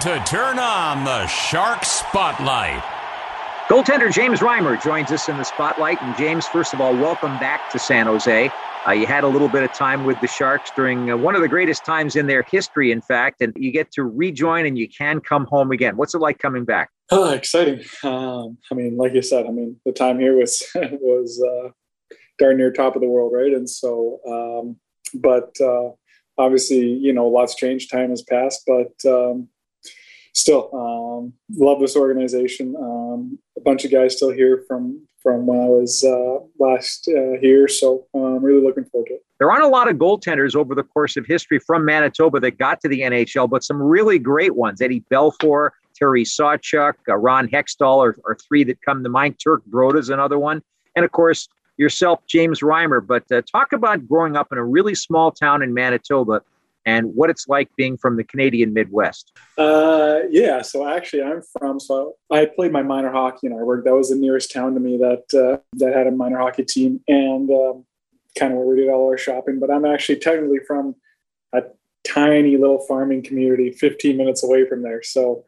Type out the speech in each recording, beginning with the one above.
To turn on the Shark Spotlight. Goaltender James Reimer joins us in the spotlight. And James, first of all, welcome back to San Jose. Uh, you had a little bit of time with the Sharks during uh, one of the greatest times in their history, in fact, and you get to rejoin and you can come home again. What's it like coming back? Oh, exciting! Um, I mean, like you said, I mean, the time here was was uh, darn near top of the world, right? And so, um, but uh, obviously, you know, lots changed. Time has passed, but um, still um, love this organization. Um, a bunch of guys still here from from when I was uh, last uh, here, so I'm really looking forward to it. There aren't a lot of goaltenders over the course of history from Manitoba that got to the NHL, but some really great ones. Eddie Belfour, Terry Sawchuk, uh, Ron Hextall are, are, three that come to mind. Turk Broda is another one, and of course yourself, James Reimer. But uh, talk about growing up in a really small town in Manitoba and what it's like being from the Canadian Midwest. Uh, yeah, so actually, I'm from. So I played my minor hockey in Arborg. That was the nearest town to me that uh, that had a minor hockey team, and um, kind of where we did all our shopping. But I'm actually technically from a tiny little farming community, 15 minutes away from there. So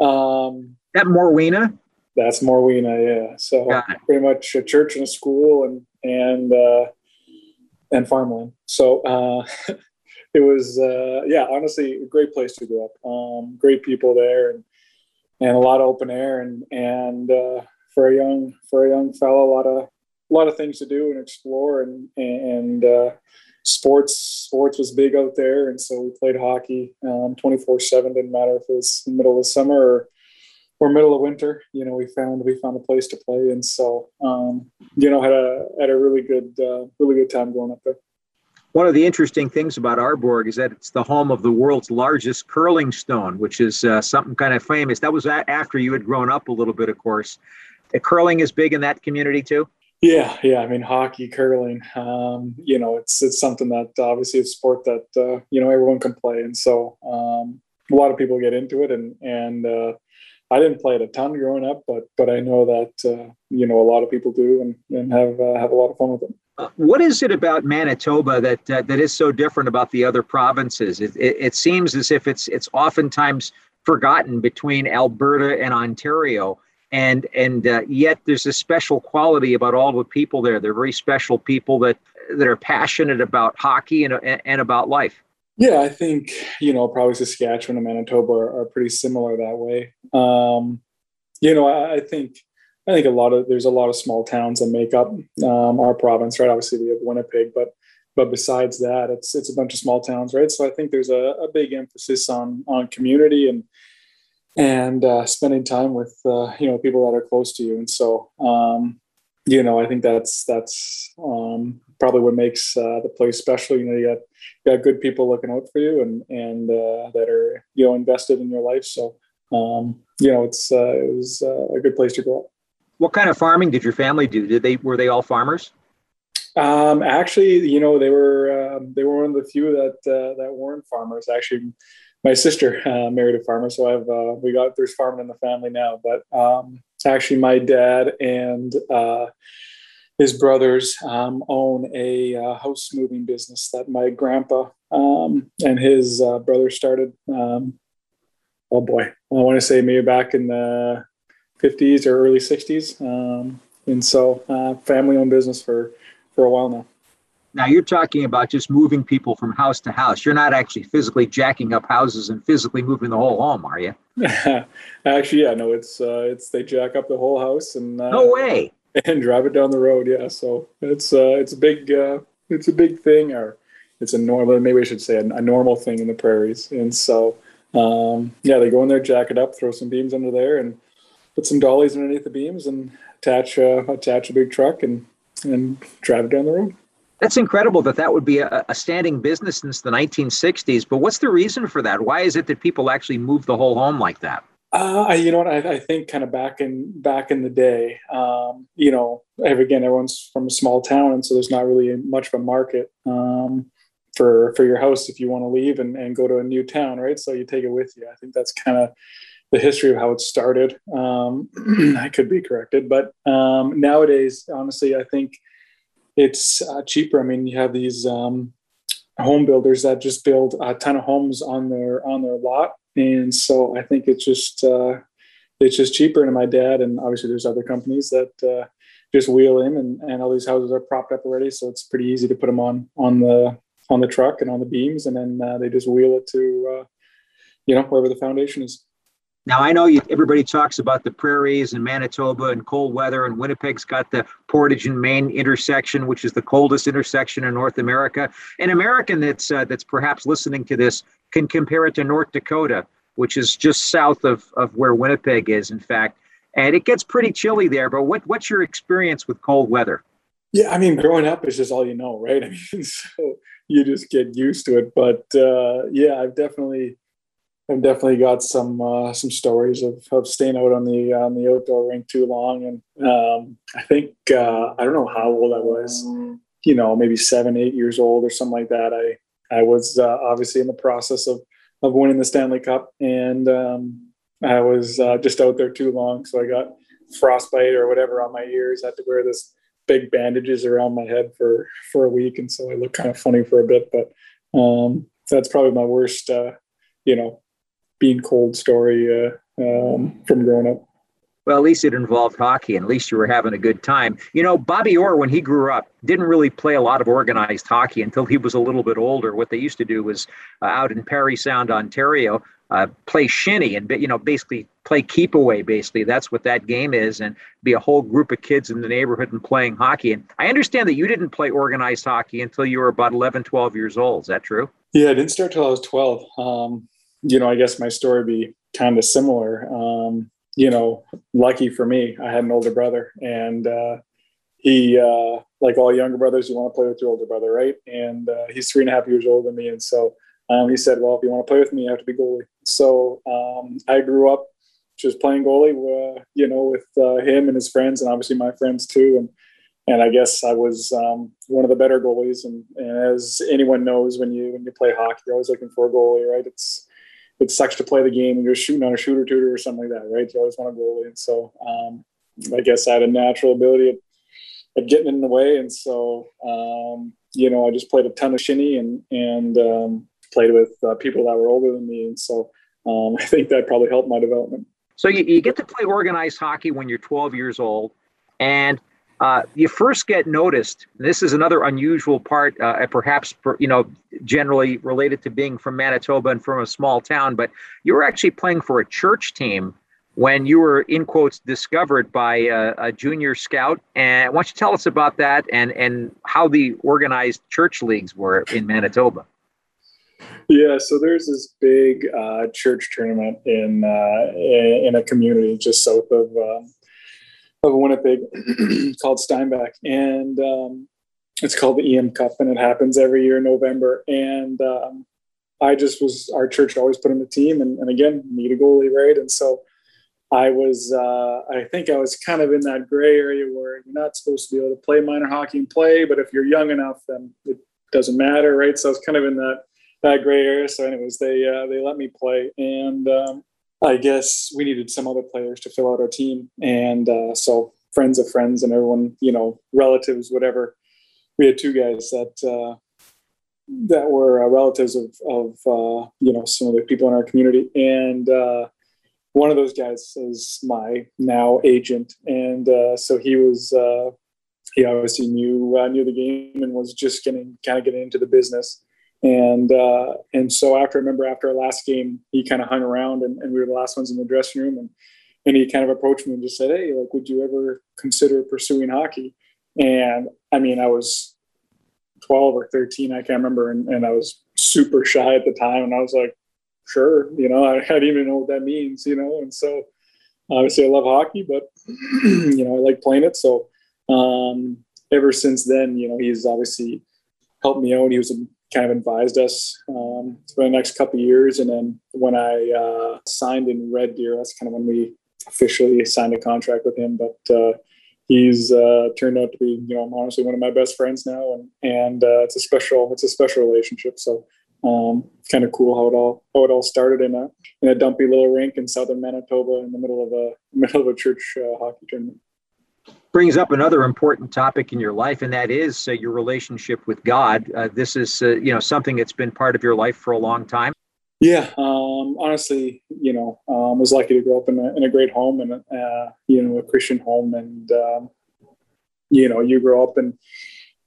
um, that Morweena. That's Morweena, yeah. So pretty much a church and a school and and uh, and farmland. So uh, it was uh, yeah, honestly, a great place to grow up. Um, great people there, and and a lot of open air, and and uh, for a young for a young fellow, a lot of a lot of things to do and explore, and and uh, sports sports was big out there, and so we played hockey twenty four seven. Didn't matter if it was middle of summer or or middle of winter. You know, we found we found a place to play, and so um, you know had a had a really good uh, really good time going up there. One of the interesting things about Arborg is that it's the home of the world's largest curling stone, which is uh, something kind of famous. That was after you had grown up a little bit, of course. The curling is big in that community too. Yeah, yeah. I mean, hockey, curling. Um, you know, it's it's something that obviously it's a sport that uh, you know everyone can play, and so um, a lot of people get into it. And and uh, I didn't play it a ton growing up, but but I know that uh, you know a lot of people do and and have uh, have a lot of fun with it what is it about Manitoba that uh, that is so different about the other provinces? It, it, it, seems as if it's it's oftentimes forgotten between Alberta and Ontario, and and uh, yet there's a special quality about all the people there. They're very special people that that are passionate about hockey and and about life. Yeah, I think you know probably Saskatchewan and Manitoba are, are pretty similar that way. Um, you know, I, I think I think a lot of there's a lot of small towns that make up um, our province, right? Obviously, we have Winnipeg, but but besides that, it's it's a bunch of small towns, right? So I think there's a, a big emphasis on on community and and uh, spending time with uh, you know people that are close to you, and so um, you know I think that's that's um, probably what makes uh, the place special. You know, you got you got good people looking out for you and and uh, that are you know invested in your life. So um, you know, it's uh, it was uh, a good place to grow up. What kind of farming did your family do? Did they were they all farmers? Um, actually, you know, they were uh, they were one of the few that uh, that weren't farmers. Actually, my sister uh, married a farmer, so I've uh, we got there's farming in the family now. But um, actually, my dad and uh, his brothers um, own a uh, house moving business that my grandpa um, and his brother started. Um, oh boy, I want to say maybe back in the 50s or early 60s. Um, and so, uh, family owned business for, for a while now. Now, you're talking about just moving people from house to house. You're not actually physically jacking up houses and physically moving the whole home, are you? actually, yeah, no, it's, uh, it's, they jack up the whole house and, uh, no way. And drive it down the road. Yeah. So it's, uh, it's a big, uh, it's a big thing or it's a normal, maybe I should say a, a normal thing in the prairies. And so, um, yeah, they go in there, jack it up, throw some beams under there and, put some dollies underneath the beams and attach uh, attach a big truck and and drive it down the road. That's incredible that that would be a, a, standing business since the 1960s. But what's the reason for that? Why is it that people actually move the whole home like that? Uh, I, you know what I, I, think kind of back in back in the day, um, you know, again, everyone's from a small town, and so there's not really much of a market um, for for your house if you want to leave and, and go to a new town, right? So you take it with you. I think that's kind of the history of how it started. Um, I could be corrected, but um, nowadays, honestly, I think it's uh, cheaper. I mean, you have these um, home builders that just build a ton of homes on their on their lot and so I think it's just uh, it's just cheaper. And my dad, and obviously there's other companies that uh, just wheel in, and, and all these houses are propped up already, so it's pretty easy to put them on on the on the truck and on the beams, and then uh, they just wheel it to uh, you know wherever the foundation is. Now I know you, everybody talks about the prairies and Manitoba and cold weather, and Winnipeg's got the Portage and Main intersection, which is the coldest intersection in North America. An American that's uh, that's perhaps listening to this can compare it to North Dakota, which is just south of, of where Winnipeg is, in fact. And it gets pretty chilly there. But what, what's your experience with cold weather? Yeah, I mean, growing up is just all you know, right? I mean, so you just get used to it. But uh, yeah, I've definitely, I've definitely got some uh, some stories of, of staying out on the on the outdoor rink too long, and um, I think uh, I don't know how old I was, you know, maybe seven, eight years old or something like that. I I was uh, obviously in the process of of winning the Stanley Cup, and um, I was uh, just out there too long, so I got frostbite or whatever on my ears. I had to wear this big bandages around my head for for a week, and so I looked kind of funny for a bit. But um, that's probably my worst, uh, you know, being cold story uh, um, from growing up. Well, at least it involved hockey, and at least you were having a good time. You know, Bobby Orr, when he grew up, didn't really play a lot of organized hockey until he was a little bit older. What they used to do was uh, out in Parry Sound, Ontario, uh, play shinny and you know basically play keep away. Basically, that's what that game is, and be a whole group of kids in the neighborhood and playing hockey. And I understand that you didn't play organized hockey until you were about 11, 12 years old. Is that true? Yeah, I didn't start till I was 12. Um, you know, I guess my story be kind of similar. Um, you know, lucky for me, I had an older brother, and uh, he, uh, like all younger brothers, you want to play with your older brother, right? And uh, he's three and a half years older than me, and so um, he said, "Well, if you want to play with me, you have to be goalie." So um, I grew up just playing goalie, uh, you know, with uh, him and his friends, and obviously my friends too, and and I guess I was um, one of the better goalies. And, and, as anyone knows, when you when you play hockey, you're always looking for a goalie, right? It's it sucks to play the game and you're shooting on a shooter tutor or something like that, right? You always want to goalie. And so um, I guess I had a natural ability at, at getting in the way. And so, um, you know, I just played a ton of shinny and, and um, played with uh, people that were older than me. And so um, I think that probably helped my development. So you, you get to play organized hockey when you're 12 years old. And uh, you first get noticed. This is another unusual part, uh, perhaps you know generally related to being from Manitoba and from a small town. But you were actually playing for a church team when you were in quotes discovered by a, a junior scout. And why don't you tell us about that and and how the organized church leagues were in Manitoba? Yeah, so there's this big uh, church tournament in uh, in a community just south of um, of Winnipeg called Steinbach, and um, it's called the EM Cup, and it happens every year in November. And um, I just was our church always put in the team, and, and again need a goalie, right? And so I was, uh, I think I was kind of in that gray area where you're not supposed to be able to play minor hockey and play, but if you're young enough, then it doesn't matter, right? So I was kind of in that that gray area. So, anyways, they uh, they let me play, and um, I guess we needed some other players to fill out our team. And uh, so friends of friends and everyone, you know, relatives, whatever. We had two guys that uh, that were uh, relatives of, of uh, you know some of the people in our community, and uh, one of those guys is my now agent, and uh, so he was he obviously knew knew the game and was just getting kind of getting into the business. And uh, and so after I remember after our last game, he kind of hung around and, and we were the last ones in the dressing room and and he kind of approached me and just said, Hey, like would you ever consider pursuing hockey? And I mean I was 12 or 13, I can't remember, and, and I was super shy at the time and I was like, sure, you know, I, I didn't even know what that means, you know, and so obviously I love hockey, but you know I like playing it. So um, ever since then, you know he's obviously helped me out. He was kind of advised us um, for the next couple years, and then when I uh, signed in Red Deer, that's kind of when we officially signed a contract with him. But uh, he's uh, turned out to be, you know, honestly one of my best friends now, and and uh, it's a special it's a special relationship. So um, kind of cool how it all how it all started in a in a dumpy little rink in southern Manitoba in the middle of a middle of a church uh, hockey tournament. Brings up another important topic in your life, and that is uh, your relationship with God. Uh, this is uh, you know something that's been part of your life for a long time. Yeah, um, honestly, you know, um, was lucky to grow up in a, in a great home and uh, you know a Christian home, and um, you know you grow up and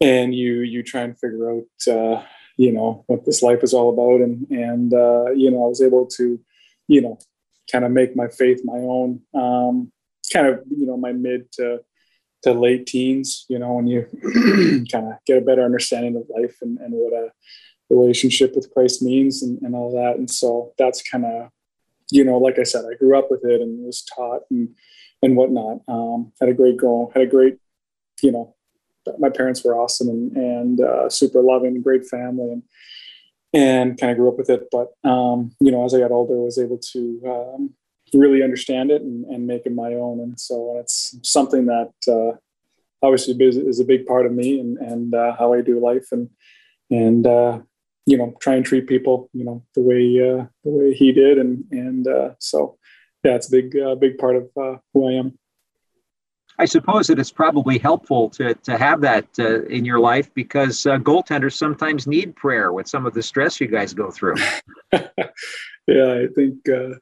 and you you try and figure out uh, you know what this life is all about and and uh, you know i was able to you know kind of make my faith my own um, kind of you know my mid to to late teens you know when you kind of get a better understanding of life and, and what a relationship with christ means and, and all that and so that's kind of you know like i said i grew up with it and was taught and and whatnot um, had a great girl had a great you know my parents were awesome and, and uh, super loving, great family, and and kind of grew up with it. But um, you know, as I got older, I was able to um, really understand it and, and, make it my own. And so it's something that uh, obviously is a big part of me and and uh, how I do life and and uh, you know try and treat people you know the way uh, the way he did and and uh, so yeah, it's a big big part of who I am. I suppose that it's probably helpful to, to have that uh, in your life because uh, goaltenders sometimes need prayer with some of the stress you guys go through. yeah, I think uh,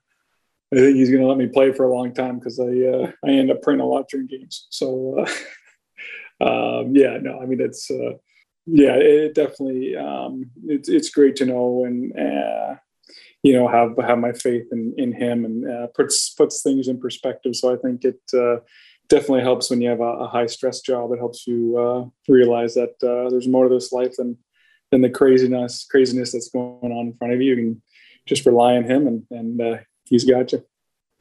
I think he's going to let me play for a long time because I uh, I end up praying a lot during games. So uh, um, yeah, no, I mean it's uh, yeah, it definitely um, it's it's great to know and you know have have my faith in in him and puts puts things in perspective. So I think it definitely helps when you have a, a high stress job. It helps you uh, realize that uh, there's more to this life than than the craziness craziness that's going on in front of you. You can just rely on him, and and uh, he's got you.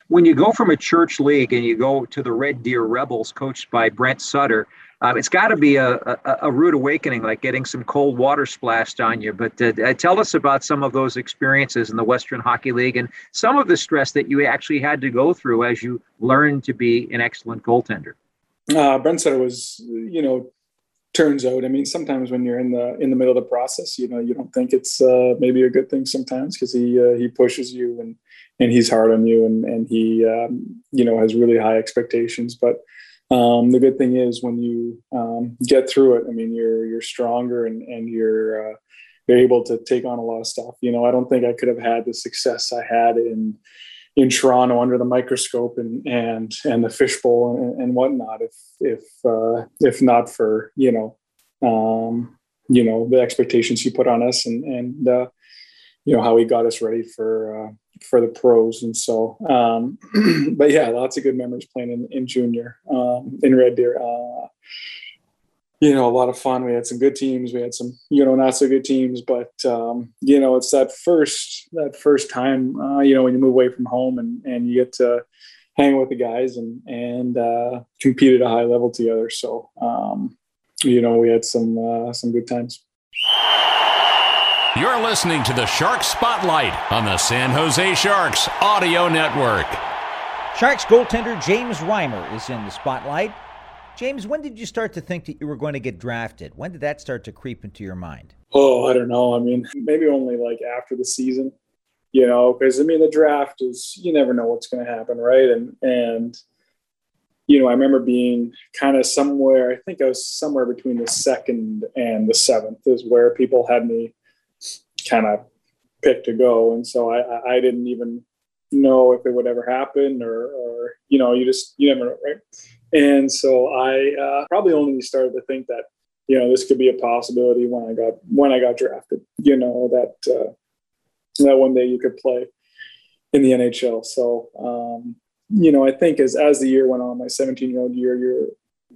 When you go from a church league and you go to the Red Deer Rebels, coached by Brent Sutter, um, it's got to be a, a, a, rude awakening, like getting some cold water splashed on you. But uh, uh, tell us about some of those experiences in the Western Hockey League and some of the stress that you actually had to go through as you learned to be an excellent goaltender. Uh, Brent Sutter was, you know, turns out. I mean, sometimes when you're in the in the middle of the process, you know, you don't think it's uh, maybe a good thing sometimes because he uh, he pushes you and and he's hard on you and and he um, you know has really high expectations, but um, the good thing is when you um, get through it, I mean, you're you're stronger and and you're uh, you're able to take on a lot of stuff. You know, I don't think I could have had the success I had in in Toronto under the microscope and and and the fishbowl and, and whatnot if if uh, if not for you know um, you know the expectations you put on us and and uh, you know how he got us ready for uh, for the pros. And so, um, but yeah, lots of good memories playing in, in junior um, in Red Deer. Uh, you know, a lot of fun. We had some good teams. We had some, you know, not so good teams. But um, you know, it's that first that first time, uh, you know, when you move away from home and and you get to hang with the guys and and uh, compete at a high level together. So, um, you know, we had some uh, some good times. You're listening to the Shark Spotlight on the San Jose Sharks Audio Network. Sharks goaltender James Reimer is in the spotlight. James, when did you start to think that you were going to get drafted? When did that start to creep into your mind? Oh, I don't know. I mean, maybe only like after the season, you know, because I mean, the draft is you never know what's going to happen, right? And and you know, I remember being kind of somewhere. I think I was somewhere between the second and the seventh is where people had me kind of picked to go. And so I, I didn't even know if it would ever happen or, or, you know, you just, you never know, right? And so I uh, probably only started to think that, you know, this could be a possibility when I got, when I got drafted, you know, that, uh, that one day you could play in the NHL. So, um, you know, I think as, as the year went on, my 17 year old year, you're,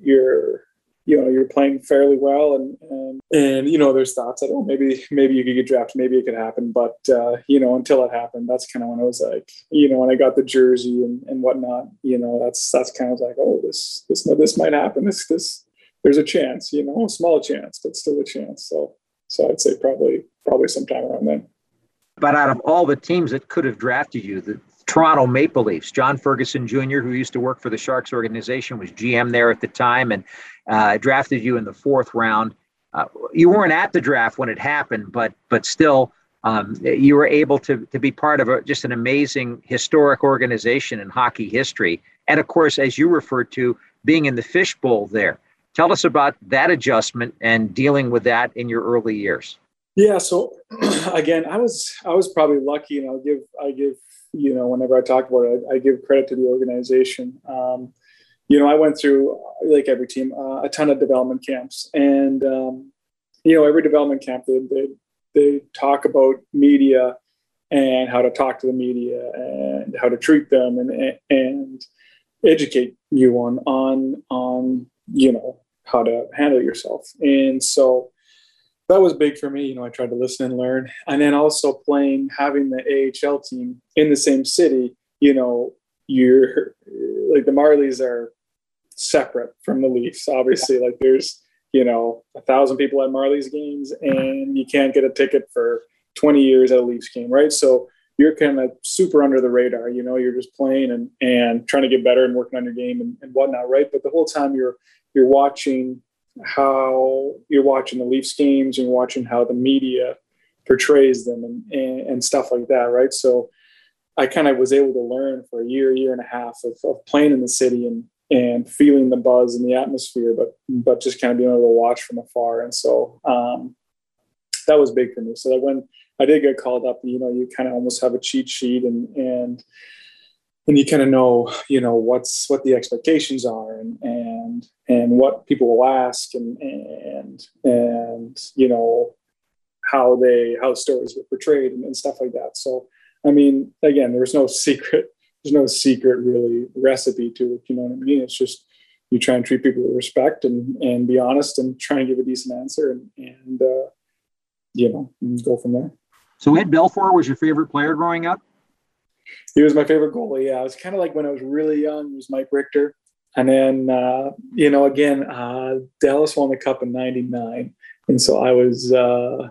you're you know you're playing fairly well and and, and you know there's thoughts that oh maybe maybe you could get drafted maybe it could happen but uh, you know until it happened that's kind of when I was like you know when I got the jersey and, and whatnot you know that's that's kind of like oh this this this might happen this this there's a chance you know a small chance but still a chance so so I'd say probably probably sometime around then. But out of all the teams that could have drafted you, the Toronto Maple Leafs, John Ferguson Jr., who used to work for the Sharks organization, was GM there at the time and uh, drafted you in the fourth round. Uh, you weren't at the draft when it happened, but but still, um, you were able to to be part of a, just an amazing historic organization in hockey history. And of course, as you referred to, being in the fishbowl there. Tell us about that adjustment and dealing with that in your early years. Yeah. So again, I was I was probably lucky, and I'll give I give you know whenever I talk about it, I, I give credit to the organization. Um, you know, I went through like every team uh, a ton of development camps, and um, you know every development camp they, they they talk about media and how to talk to the media and how to treat them and and educate you on on on you know how to handle yourself. And so that was big for me. You know, I tried to listen and learn. And then also playing, having the AHL team in the same city, you know, you're like the Marlies are separate from the Leafs. Obviously, like there's, you know, a thousand people at Marlies games and you can't get a ticket for 20 years at a Leafs game, right? So you're kind of super under the radar, you know, you're just playing and, and trying to get better and working on your game and, and whatnot, right? But the whole time you're you're watching how you're watching the Leafs games and watching how the media portrays them and, and, and stuff like that, right? So I kind of was able to learn for a year, year and a half of, of, playing in the city and and feeling the buzz and the atmosphere, but but just kind of being able to watch from afar. And so um, that was big for me. So that when I did get called up, you know, you kind of almost have a cheat sheet and and and you kind of know you know what's what the expectations are and and and what people will ask and and and you know how they how stories were portrayed and, and stuff like that. So i mean again there's no secret there's no secret really recipe to it you know what i mean? It's just you try and treat people with respect and and be honest and try and give a decent answer and and uh, you know go from there. So ed belfour was your favorite player growing up he was my favorite goalie. Yeah, it was kind of like when I was really young. It was Mike Richter, and then uh, you know, again, uh, Dallas won the cup in '99, and so I was uh,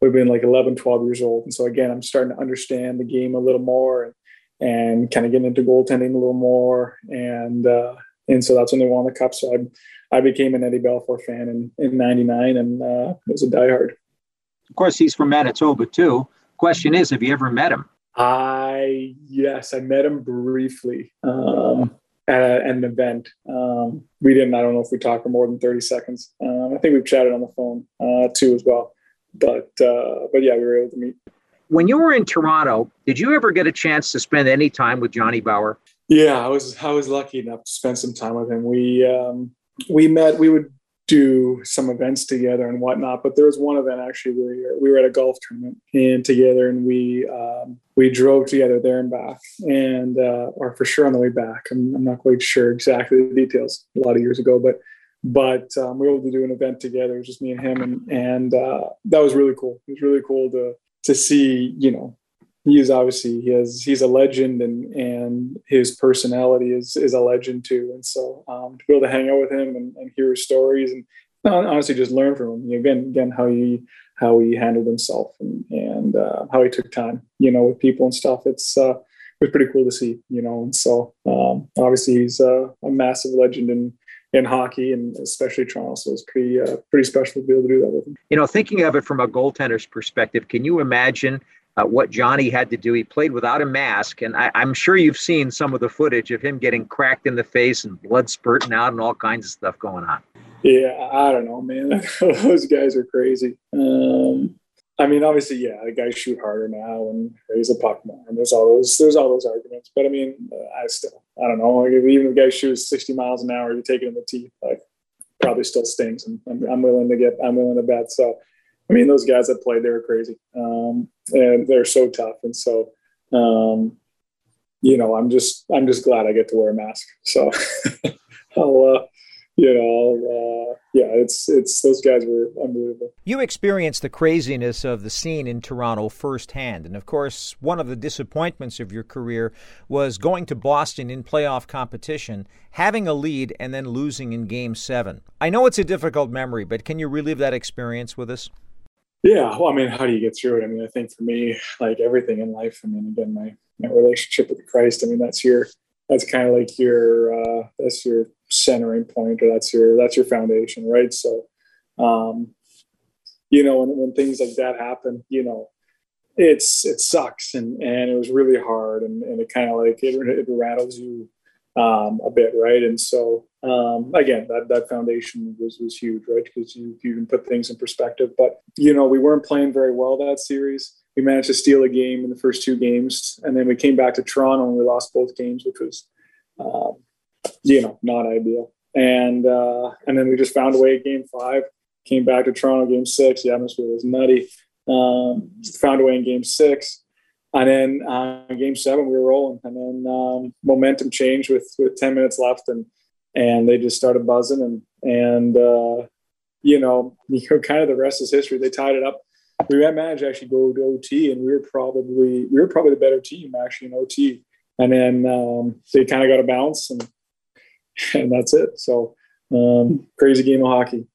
would have been like 11, 12 years old, and so again, I'm starting to understand the game a little more and, and kind of getting into goaltending a little more, and uh, and so that's when they won the cup. So I I became an Eddie Belfour fan in in '99, and uh, was a diehard. Of course, he's from Manitoba too. Question is, have you ever met him? I yes, I met him briefly um, at, at, an event. Um, we didn't. I don't know if we talked for more than thirty seconds. Um, I think we've chatted on the phone uh, too as well. But uh, but yeah, we were able to meet. When you were in Toronto, did you ever get a chance to spend any time with Johnny Bower? Yeah, I was. I was lucky enough to spend some time with him. We um, we met. We would do some events together and whatnot. But there was one event actually where we were at a golf tournament and together, and we um, we drove together there and back, and uh, or for sure on the way back. I'm, I'm, not quite sure exactly the details. A lot of years ago, but but um, we were able to do an event together. It was just me and him, and and uh, that was really cool. It was really cool to to see you know he is obviously he has he's a legend and and his personality is is a legend too and so um, to be able to hang out with him and, and hear his stories and honestly just learn from him again again how he how he handled himself and and uh, how he took time you know with people and stuff it's uh it was pretty cool to see you know and so um, obviously he's a massive legend in in hockey and especially Toronto. So it's pretty uh, pretty special to be able to do that with him. You know, thinking of it from a goaltender's perspective, can you imagine uh, what Johnny had to do. He played without a mask, and I, am sure you've seen some of the footage of him getting cracked in the face and blood spurting out and all kinds of stuff going on. Yeah, I don't know, man. Those guys are crazy. Um, I mean, obviously, yeah, the guys shoot harder now and raise a puck more, and there's all those there's all those arguments. But I mean, uh, I still I don't know. Like even if the guy shoots 60 miles an hour, you take it in the teeth, like probably still stings, and I'm, I'm willing to get I'm willing to bet. So I mean, those guys that played, they were crazy, um, and they're so tough. And so, um, you know, I'm just I'm just glad I get to wear a mask. So, I'll uh, you know, uh, yeah, it's it's those guys were unbelievable. You experienced the craziness of the scene in Toronto firsthand, and of course, one of the disappointments of your career was going to Boston in playoff competition, having a lead, and then losing in Game Seven. I know it's a difficult memory, but can you relive that experience with us? Yeah, well, I mean, how do you get through it? I mean, I think for me, like everything in life, I mean, again, my my relationship with Christ, I mean, that's your that's kind of like your uh, that's your centering point or that's your that's your foundation right so um you know when, when things like that happen you know it's it sucks and and it was really hard and, and it kind of like it, it rattles you um, a bit right and so um, again that that foundation was was huge right because you you can put things in perspective but you know we weren't playing very well that series we managed to steal a game in the first two games and then we came back to toronto and we lost both games which was um, you know, not ideal. And uh, and then we just found a way at game five, came back to Toronto game six. The atmosphere was nutty. Um, found a way in game six. And then uh, game seven, we were rolling. And then um, momentum changed with, with 10 minutes left. And and they just started buzzing. And, and uh, you know, you know, kind of the rest is history. They tied it up. We managed to actually go to OT, and we were probably we were probably the better team actually in OT. And then um, they kind of got a bounce, and and that's it. So um, crazy game of hockey.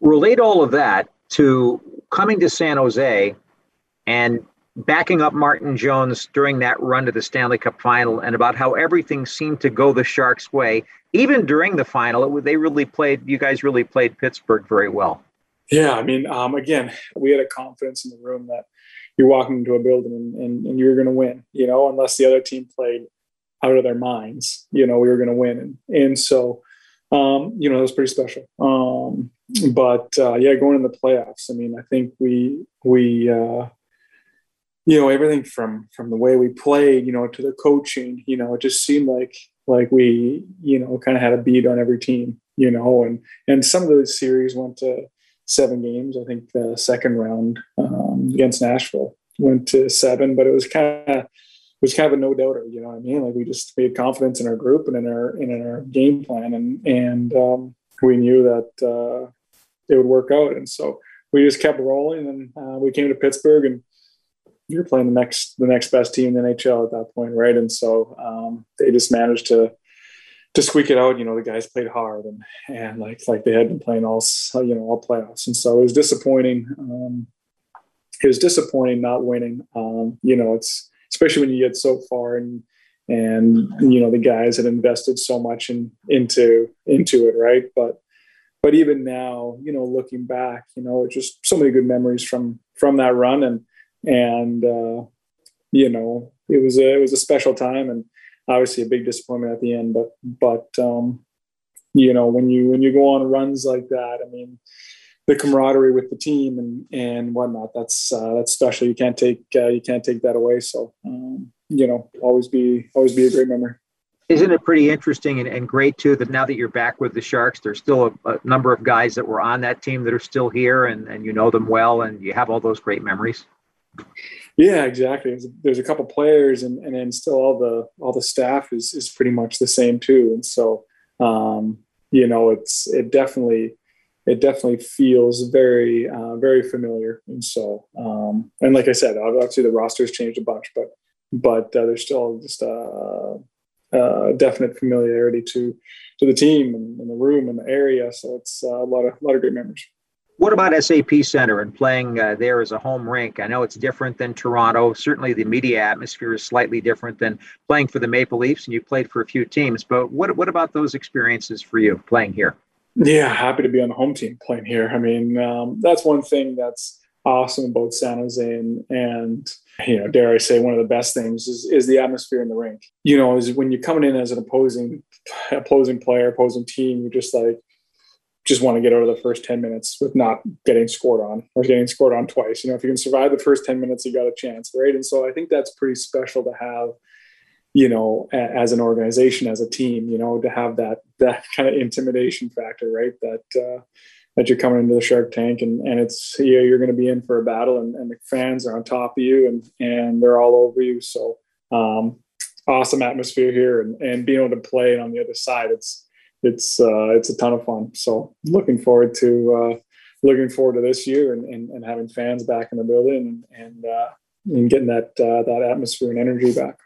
Relate all of that to coming to San Jose and backing up Martin Jones during that run to the Stanley Cup final and about how everything seemed to go the Sharks' way. Even during the final, it, they really played, you guys really played Pittsburgh very well. Yeah, I mean, um, again, we had a confidence in the room that you're walking into a building and, and, and you're going to win, you know, unless the other team played out of their minds. You know, we were going to win, and and so um, you know it was pretty special. Um, but uh, yeah, going in the playoffs. I mean, I think we we uh, you know everything from from the way we played, you know, to the coaching. You know, it just seemed like like we you know kind of had a beat on every team. You know, and and some of those series went to seven games. I think the second round um, against Nashville went to seven, but it was kind of was kind of a no doubter. You know what I mean? Like we just we had confidence in our group and in our and in our game plan, and and um, we knew that uh, it would work out. And so we just kept rolling, and uh, we came to Pittsburgh, and you're playing the next the next best team in the NHL at that point, right? And so um, they just managed to to squeak it out. You know, the guys played hard, and and like like they had been playing all you know all playoffs, and so it was disappointing. Um, it was disappointing not winning. Um, you know, it's especially when you get so far and and you know the guys had invested so much in into into it right but but even now you know looking back you know just so many good memories from from that run and and uh you know it was a it was a special time and obviously a big disappointment at the end but but um you know when you when you go on runs like that i mean the camaraderie with the team and and whatnot. That's uh, that's special. You can't take uh, you can't take that away. So um, you know, always be always be a great memory. Isn't it pretty interesting and, and great too that now that you're back with the Sharks, there's still a, a, number of guys that were on that team that are still here, and, and you know them well, and you have all those great memories. Yeah, exactly. There's a, couple players, and and then still all the all the staff is is pretty much the same too, and so um, you know it's it definitely it definitely feels very uh, very familiar. And so um, and like i said obviously the roster's changed a bunch but but uh, there's still just a, a, definite familiarity to to the team and, and, the room and the area. So it's uh, a lot of a lot of great memories what about SAP Center and playing uh, there as a home rink? I know it's different than Toronto. Certainly, the media atmosphere is slightly different than playing for the Maple Leafs, and you played for a few teams. But what what about those experiences for you playing here? Yeah, happy to be on the home team playing here. I mean, um, that's one thing that's awesome about San Jose and, and you know, dare I say, one of the best things is, is the atmosphere in the rink. You know, is when you're coming in as an opposing opposing player, opposing team, you're just like just want to get out of the first 10 minutes with not getting scored on or getting scored on twice. You know, if you can survive the first 10 minutes, you got a chance, right? And so I think that's pretty special to have you know, as an organization, as a team, you know, to have that that kind of intimidation factor, right? That uh, that you're coming into the Shark Tank and and it's you know, you're going to be in for a battle, and, and the fans are on top of you, and and they're all over you. So um, awesome atmosphere here, and and being able to play on the other side, it's it's uh, it's a ton of fun. So looking forward to uh, looking forward to this year and, and, and having fans back in the building and uh, and getting that uh, that atmosphere and energy back.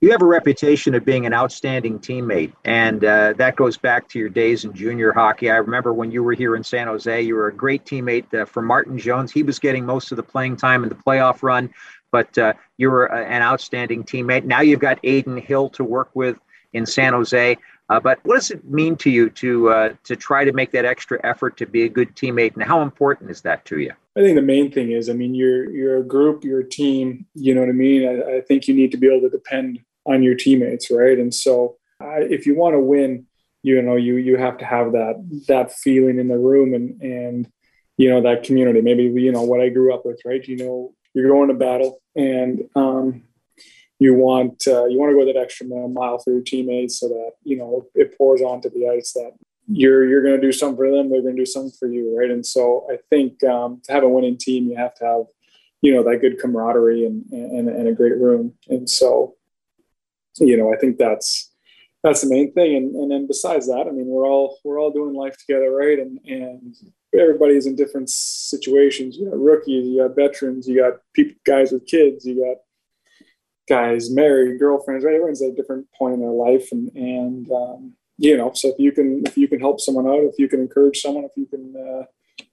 You have a reputation of being an outstanding teammate, and uh, that goes back to your days in junior hockey. I remember when you were here in San Jose, you were a great teammate uh, for Martin Jones. He was getting most of the playing time in the playoff run, but you were an outstanding teammate. Now you've got Adin Hill to work with in San Jose. Uh, but what does it mean to you to uh, to try to make that extra effort to be a good teammate, and how important is that to you? I think the main thing is, I mean, you're you're a group, you're a team. You know what I mean. I, I think you need to be able to depend on your teammates, right? And so, if you want to win, you know, you you have to have that that feeling in the room and and you know that community. Maybe you know what I grew up with, right? You know, you're going to battle, and um, you want uh, you want to go that extra mile for your teammates so that you know it pours onto the ice that you're you're going to do something for them they're going to do something for you right? And so i think um, to have a winning team you have to have you know that good camaraderie and and, and a great room. And so you know i think that's that's the main thing. And, and then besides that i mean we're all we're all doing life together right? And and everybody's in different situations. You got rookies you got veterans you got people guys with kids you got guys married, girlfriends, right? Everyone's at a different point in their life, and and um, you know, so if you can if you can help someone out, if you can encourage someone, if you can uh,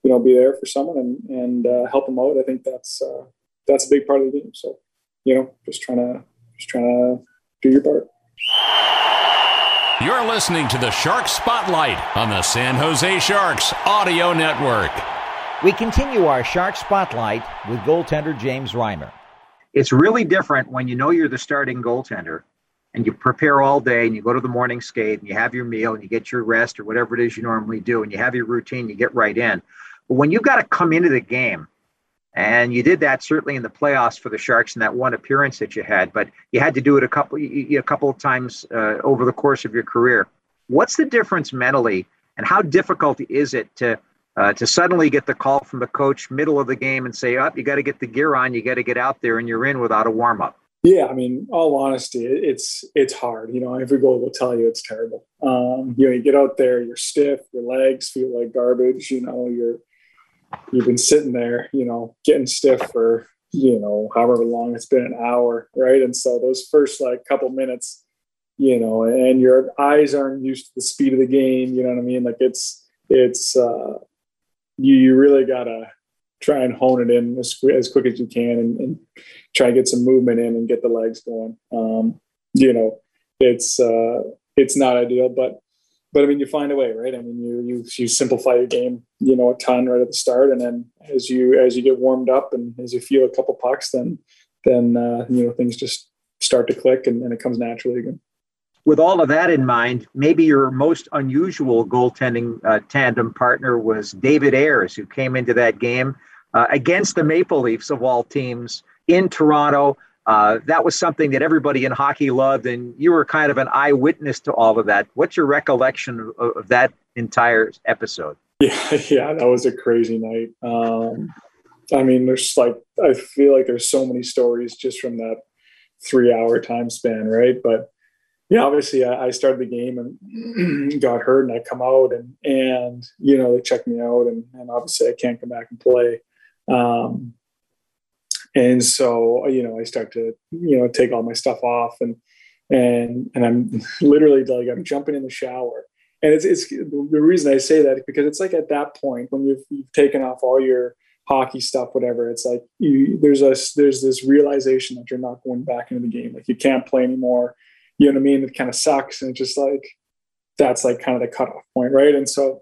you know be there for someone and and uh, help them out, I think that's uh, that's a big part of the game. So you know, just trying to just trying to do your part. You're listening to the Shark Spotlight on the San Jose Sharks Audio Network. We continue our Shark Spotlight with goaltender James Reimer. It's really different when you know you're the starting goaltender and you prepare all day and you go to the morning skate and you have your meal and you get your rest or whatever it is you normally do and you have your routine, you get right in. But when you've got to come into the game, and you did that certainly in the playoffs for the Sharks in that one appearance that you had, but you had to do it a couple a couple of times uh, over the course of your career. What's the difference mentally, and how difficult is it to uh, to suddenly get the call from the coach middle of the game and say, "Up, oh, you got to get the gear on, you got to get out there, and you're in without a warm up." Yeah, I mean, all honesty, it's it's hard. You know, every goal will tell you it's terrible. Um, you know, you get out there, you're stiff, your legs feel like garbage. You know, you're you've been sitting there, you know, getting stiff for you know however long it's been an hour, right? And so those first like couple minutes, you know, and your eyes aren't used to the speed of the game. You know what I mean? Like it's it's uh, you, you really gotta try and hone it in as, as quick as you can and, and, try and get some movement in and get the legs going. Um, you know, it's uh, it's not ideal, but but I mean, you find a way, right? I mean, you you you simplify your game, you know, a ton right at the start, and then as you as you get warmed up and as you feel a couple pucks, then then uh, you know things just start to click and, and it comes naturally again with all of that in mind, maybe your most unusual goaltending uh, tandem partner was David Ayres, who came into that game uh, against the Maple Leafs of all teams in Toronto. Uh, that was something that everybody in hockey loved, and you were kind of an eyewitness to all of that. What's your recollection of, of that entire episode? Yeah, yeah, that was a crazy night. Um, I mean, there's like I feel like there's so many stories just from that three hour time span, right? But yeah, obviously I, I, started the game and got hurt and I come out and, and, you know, they checked me out and, and obviously I can't come back and play. Um, and so, you know, I start to, you know, take all my stuff off and, and, and I'm literally like, I'm jumping in the shower. And it's, it's the reason I say that because it's like at that point when you've, you've taken off all your hockey stuff, whatever, it's like you, there's a, there's this realization that you're not going back into the game. Like you can't play anymore you know what I mean? It kind of sucks. And it's just like, that's like kind of the cutoff point. Right. And so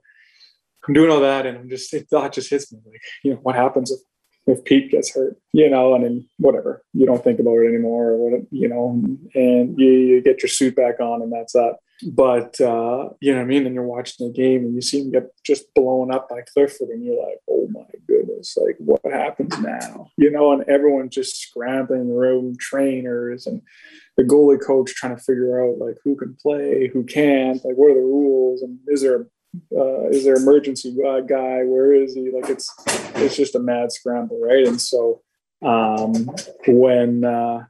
I'm doing all that and I'm just, it thought just hits me like, you know, what happens if, if Pete gets hurt, you know, and then whatever, you don't think about it anymore or you know, and you, you get your suit back on and that's that. But, uh, you know what I mean? And you're watching the game and you see him get just blown up by Clifford and you're like, oh my goodness, like what happens now? You know, and everyone's just scrambling in the room, trainers and, the goalie coach trying to figure out like who can play, who can't, like what are the rules, and is there uh, is there emergency uh, guy? Where is he? Like it's it's just a mad scramble, right? And so um, when uh,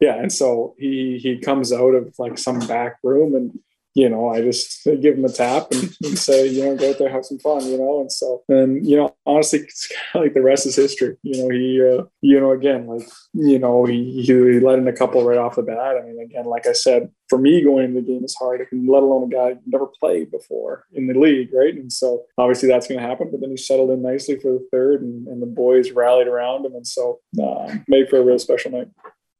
yeah, and so he he comes out of like some back room and you know, I just give him a tap and, and, say, you know, go out there, have some fun, you know. And so, and you know, honestly, it's kind of like the rest is history. You know, he, uh, you know, again, like, you know, he, he let in a couple right off the bat. I mean, again, like I said, for me, going into the game is hard, let alone a guy never played before in the league, right? And so, obviously, that's going to happen. But then he settled in nicely for the third, and, and the boys rallied around him, and so uh, made for a real special night.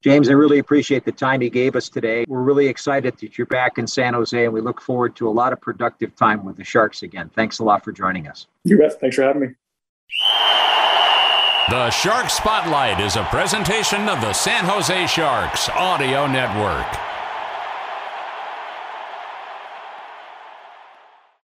James, I really appreciate the time you gave us today. We're really excited that you're back in San Jose, and we look forward to a lot of productive time with the Sharks again. Thanks a lot for joining us. You bet. Thanks for having me. The Shark Spotlight is a presentation of the San Jose Sharks Audio Network.